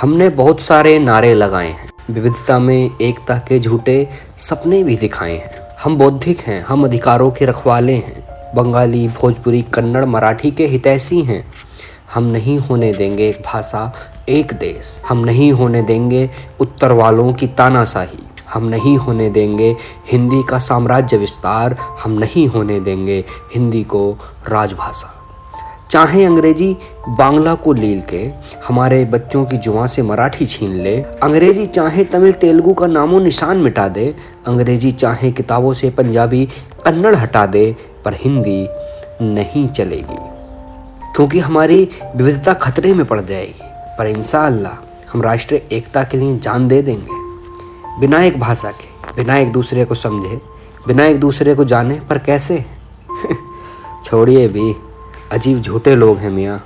हमने बहुत सारे नारे लगाए हैं। विविधता में एकता के झूठे सपने भी दिखाए हैं। हम बौद्धिक हैं, हम अधिकारों के रखवाले हैं। बंगाली, भोजपुरी, कन्नड़, मराठी के हितैषी हैं। हम नहीं होने देंगे एक भाषा एक देश। हम नहीं होने देंगे उत्तर वालों की तानाशाही। हम नहीं होने देंगे हिंदी का साम्राज्य विस्तार। हम नहीं होने देंगे हिंदी को राजभाषा। चाहे अंग्रेज़ी बांग्ला को लील के, हमारे बच्चों की जुआ से मराठी छीन ले। अंग्रेज़ी चाहे तमिल तेलुगु का नामो निशान मिटा दे। अंग्रेज़ी चाहे किताबों से पंजाबी कन्नड़ हटा दे, पर हिंदी नहीं चलेगी। क्योंकि हमारी विविधता खतरे में पड़ जाएगी। पर इंशाअल्लाह, हम राष्ट्रीय एकता के लिए जान दे देंगे। बिना एक भाषा के, बिना एक दूसरे को समझे, बिना एक दूसरे को जाने, पर कैसे? छोड़िए भी। अजीब झूठे लोग हैं मियाँ।